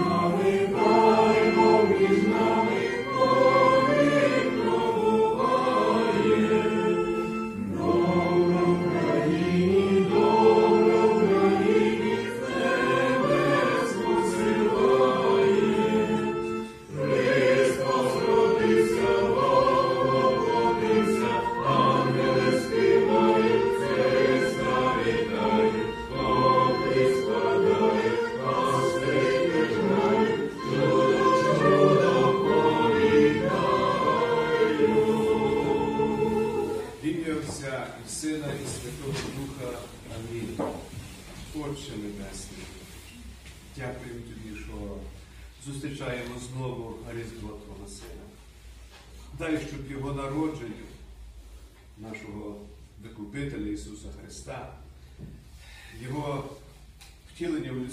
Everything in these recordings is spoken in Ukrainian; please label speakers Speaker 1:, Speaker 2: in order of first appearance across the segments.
Speaker 1: В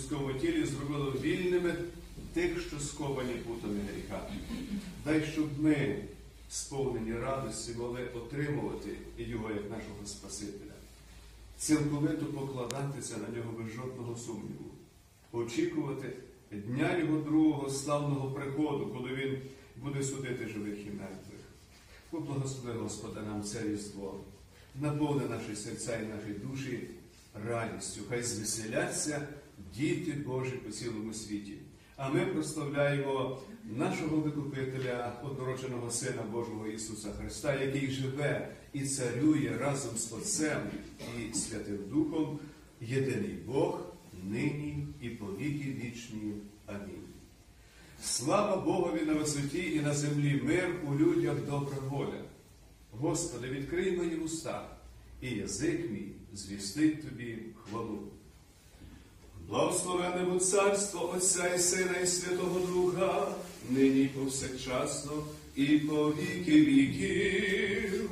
Speaker 1: людському тілі зробило вільними тих, що сковані путами гріха. Дай, щоб ми, сповнені радості, могли отримувати Його як нашого Спасителя, цілковито покладатися на нього без жодного сумніву, очікувати дня Його другого славного приходу, коли Він буде судити живих і мертвих. Поблагослови, Господа, нам це різдво, наповни наші серця і наші душі радістю. Хай звеселяться діти Божі по цілому світі. А ми прославляємо нашого Викупителя, однородженого Сина Божого Ісуса Христа, який живе і царює разом з Отцем і Святим Духом, єдиний Бог, нині і по віки вічні. Амінь. Слава Богові на висоті і на землі мир у людях добра воля. Господи, відкрий мої уста, і язик мій звістить тобі хвалу. Благословене будь царство Отця і Сина, і Святого Духа, нині повсякчасно, і по віки віків.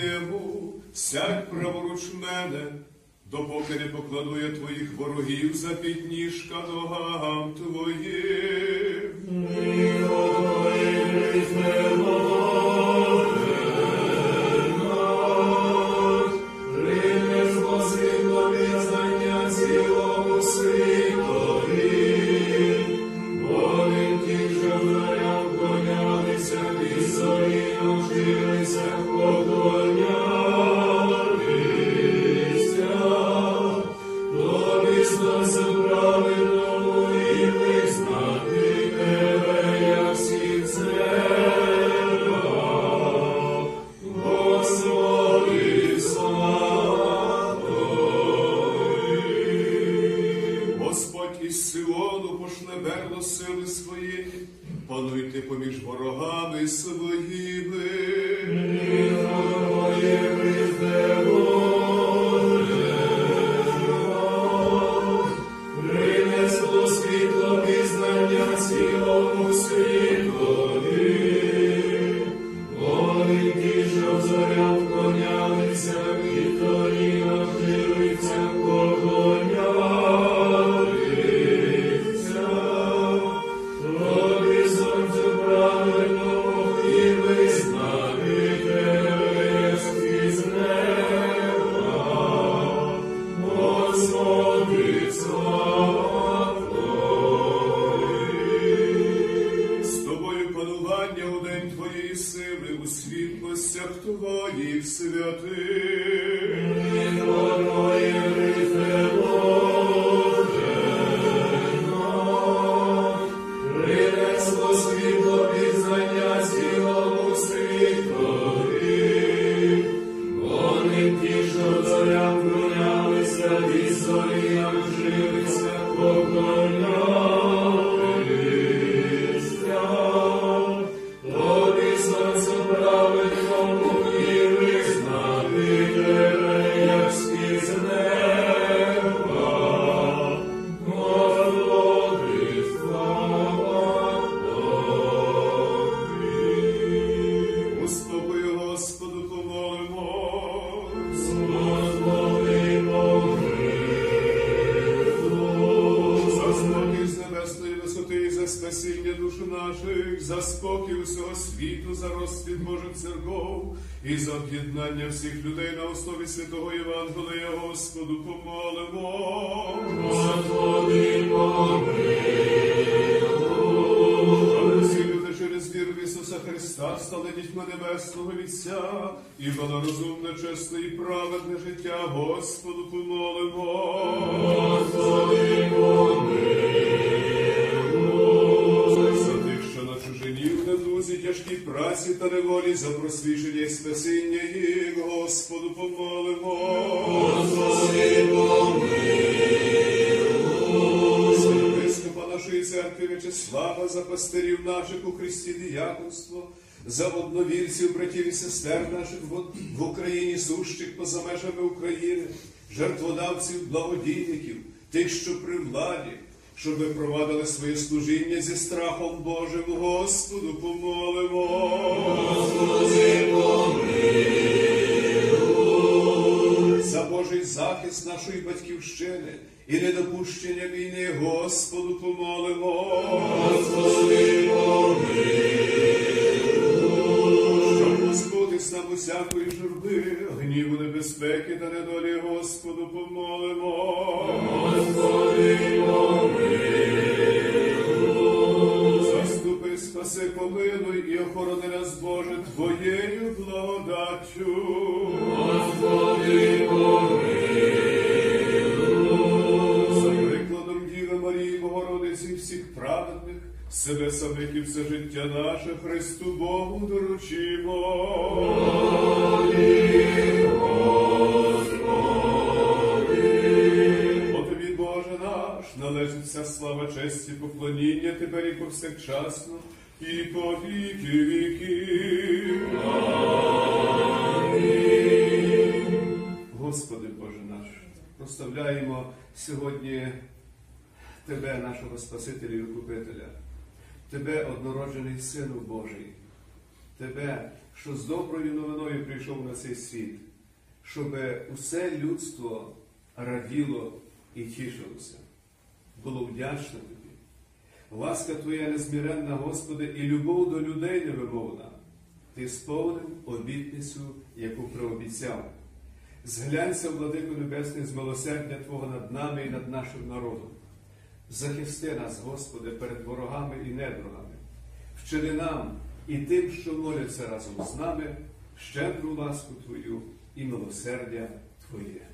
Speaker 1: Господеві сядь праворуч мене, допоки не покладу я твоїх ворогів за підніжка ногам твоїм.
Speaker 2: Принесло
Speaker 1: світу за розцвіт Божих церков і за об'єднання всіх людей на основі святого Євангелія Господу помолимо.
Speaker 2: Господи,
Speaker 1: всі люди через віру в Ісуса Христа стали дітьми Небесного Вітця і благорозумне, чесне і праведне життя Господу помолимо.
Speaker 2: Господи,
Speaker 1: За в тяжкій праці та неволі, за просвічення і спасіння їх, Господу помолимо.
Speaker 2: Господи,
Speaker 1: За єпископа нашої церкви В'ячеслава, за пастирів наших у Христі діяконство, за одновірців, братів і сестер наших в Україні сущих поза межами України, жертводавців, благодійників, тих, що при владі, щоб ви провадили своє служіння зі страхом Божим, Господу помолимо. За Божий захист нашої батьківщини і недопущення війни, Господу помолимо. Щоб позбутись нам усякої журби, гніву небезпеки та недолі, Господу помолимо. За прикладом Діви Марії Богородиці всіх праведних, себе самих і все життя наше Христу Богу доручимо. Бо тобі, Боже наш, належить вся слава, честь і поклоніння тепер і повсякчасно, і по віки віків. Господи Боже наш, проставляємо сьогодні Тебе, нашого Спасителя і Викупителя, Тебе, однороджений Сину Божий, Тебе, що з доброю новиною прийшов на цей світ, щоб усе людство раділо і тішилося, було вдячне Тобі. Ласка Твоя незміренна, Господи, і любов до людей невимовна. Ти сповнив обітницю, яку прообіцяв. Зглянься, владико Небесний, з милосердя Твого над нами і над нашим народом. Захисти нас, Господи, перед ворогами і недругами. Вчини нам і тим, що моляться разом з нами, щедру ласку Твою і милосердя Твоє.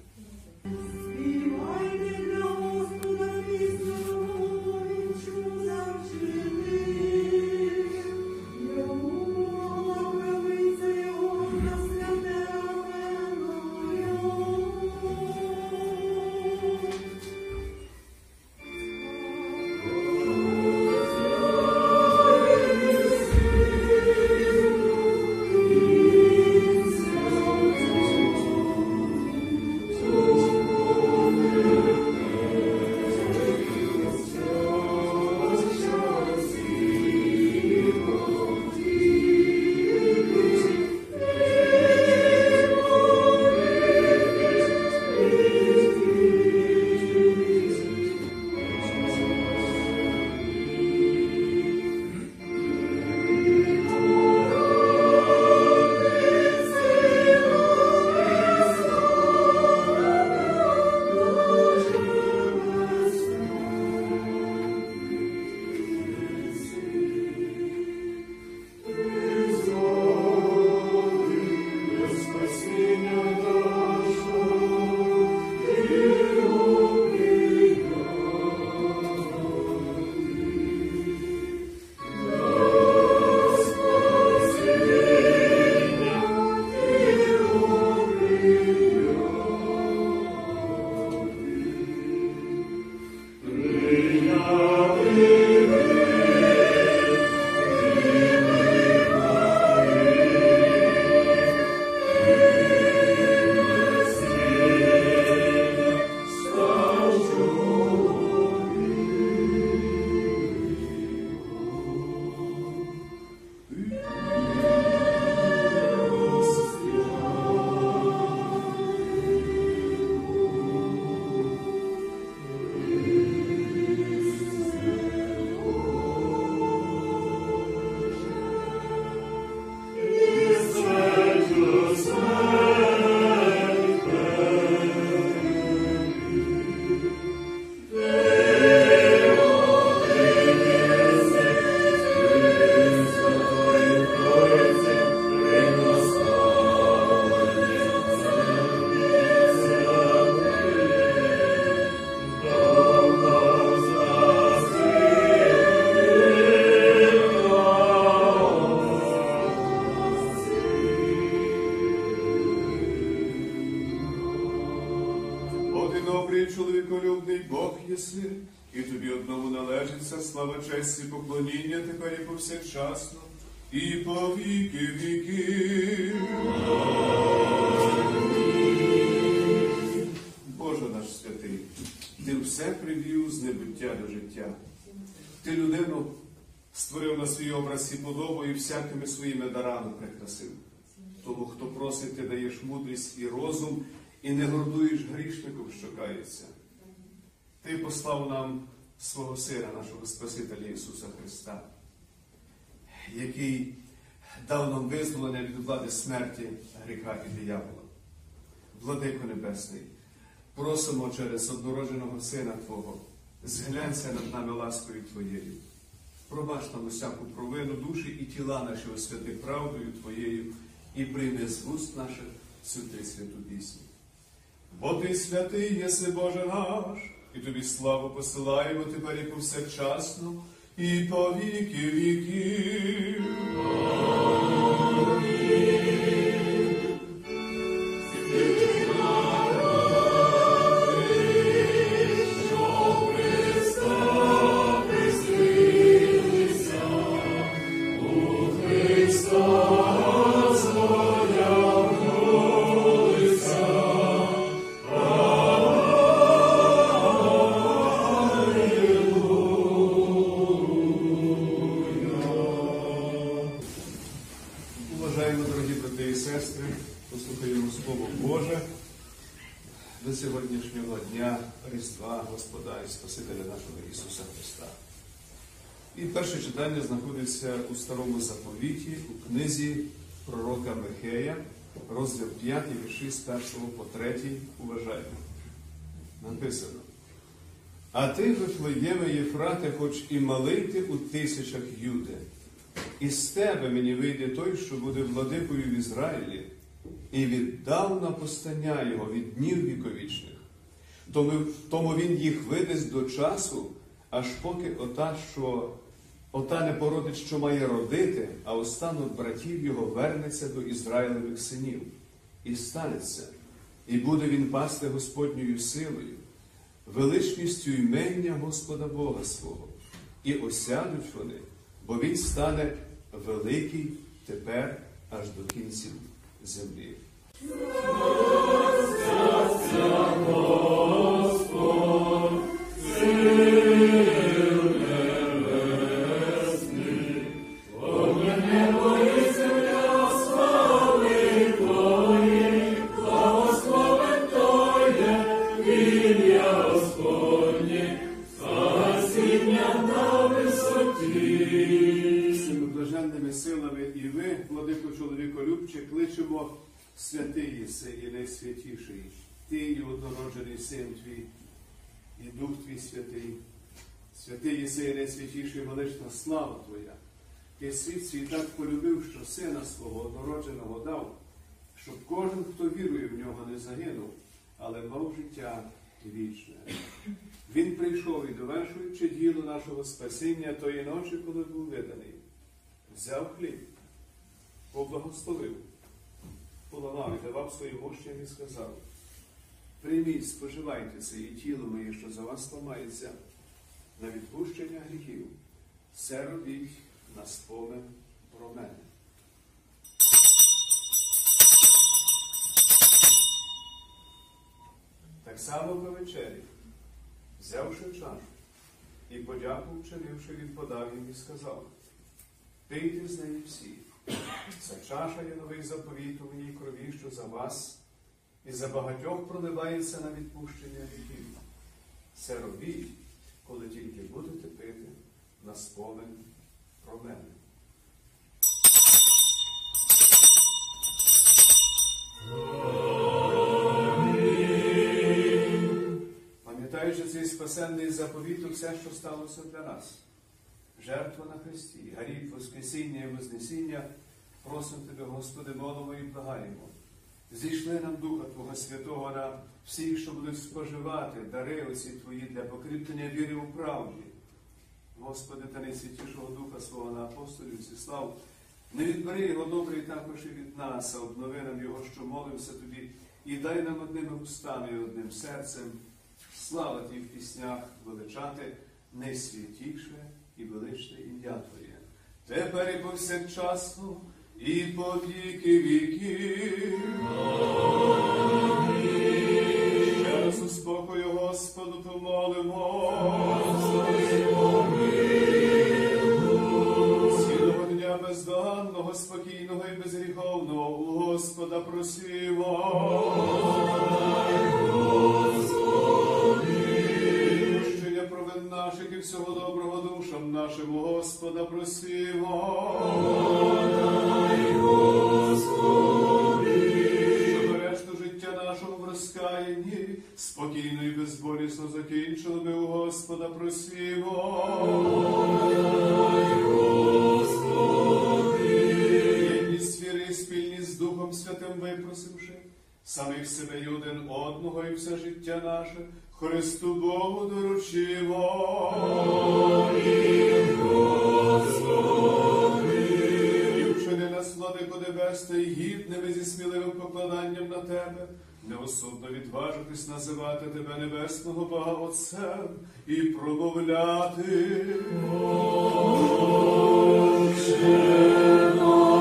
Speaker 1: І по віки віків. Боже наш святий, ти все привів з небуття до життя. Ти людину створив на свій образ і подобу і всякими своїми дарами прикрасив. Тому, хто просить, ти даєш мудрість і розум, і не гордуєш грішником, що кається. Ти послав нам свого Сина, нашого Спасителя Ісуса Христа, який дав нам визволення від влади смерті, гріха і диявола. Владико Небесний, просимо через однородженого Сина Твого, зглянься над нами ласкою Твоєю. Пробач нам усяку провину душі і тіла наші освяти правдою Твоєю і прийми з вуст наших святи святу пісню. Бо ти святий єси Боже наш, і тобі славу посилаємо тепер і повсякчасно, i tahi ki ki. Amen. Перше читання знаходиться у Старому заповіті, у книзі пророка Михея, розділ 5, вірші з 1 по 3. Уважаємо. Написано. А ти, Вифлеєме Єфрате, хоч і малий ти у тисячах Юде, і з тебе мені вийде той, що буде владикою в Ізраїлі, і віддавна постання його від днів віковічних. Тому він їх видасть до часу, аж поки ота, що ота не породить, що має родити, а останок братів його вернеться до Ізраїлевих синів. І станеться, і буде він пасти Господньою силою, величністю імення Господа Бога свого, і осядуть вони, бо він стане великий тепер аж до кінців землі. Святий єси і найсвятіший, ти і однороджений син твій, і Дух твій святий, святий єси і найсвятіший велична слава Твоя. Ти світ свій так полюбив, що сина свого однородженого дав, щоб кожен, хто вірує в нього, не загинув, але мав життя вічне. Він прийшов і довершуючи діло нашого спасіння тої ночі, коли був виданий, взяв хліб, поблагословив, поламав і давав своїм учням і сказав: Прийміть, споживайте це і тіло моє, що за вас ламається, на відпущення гріхів. Все робіть на спомин про мене. Так само по вечері, взявши чашу і подяку вчинивши, він подав їм і сказав, пийте з неї всі. Ця чаша є новий заповіт у моїй крові, що за вас, і за багатьох проливається на відпущення гріхів. Це робіть, коли тільки будете пити на спомин про мене. Пам'ятаючи цей спасенний заповіт, все, що сталося для нас. Жертва на Христі, гаріб, Воскресіння і Вознесіння, просимо Тебе, Господи, молимо і благаємо. Зійшли нам Духа Твого Святого на всіх, що будуть споживати дари оці Твої для покріплення віри у правді. Господи, та найсвятішого Духа свого на апостолів Сіслав, не відбери його добрий також і від нас, а обнови нам його, що молимося Тобі, і дай нам одними устами і одним серцем славити в піснях, величати найсвятіше і величне ім'я Твоє. Тепер і повсякчасно, і по віки віків. Ще раз у спокою Господу помолимо. Цілого дня бездоганного, спокійного і безгріховного у Господа просимо. І всього доброго душам нашим Господа просимо. Щоб решту життя нашого в розкаянні спокійно і безболісно закінчили ми у Господа просимо. Єдність віри і спільність з Духом Святим випросивши, самих себе і один одного і все життя наше Христу Богу доручимо. І вчини нас, владико небесне, і гідними зі сміливим покладанням на тебе, неосудно відважитись називати тебе небесного Бога Отцем і промовляти. Дякуємо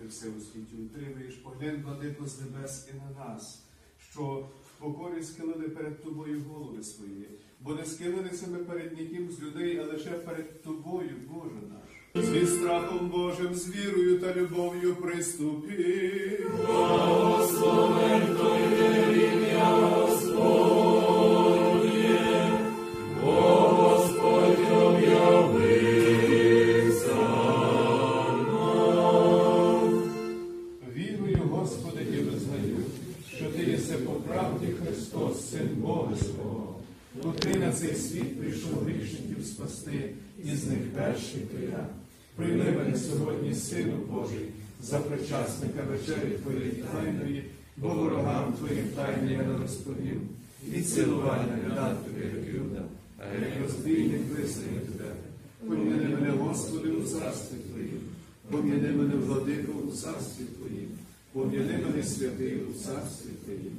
Speaker 1: ти все у світі утримуєш. Поглянь, владико, з небес і на нас, що в покорі схилили перед тобою голови свої, бо не схилилися ми перед ніким з людей, а лише перед тобою, Боже наш. Зі страхом Божим, з вірою та любов'ю приступи. Вірую, царстві Твоїм, поміни мене, владико, у царстві Твоїм, поміни мене, святий, у царстві Твоїм.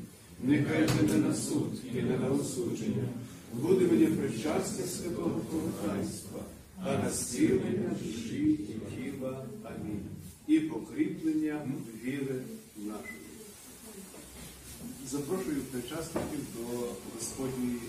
Speaker 1: Нехай не на суд і не на осудження, буде мені причастя святого покаянства, а на зцілення душі і тіла. Амінь. І покріплення віри нашої. Запрошую причасників до Господньої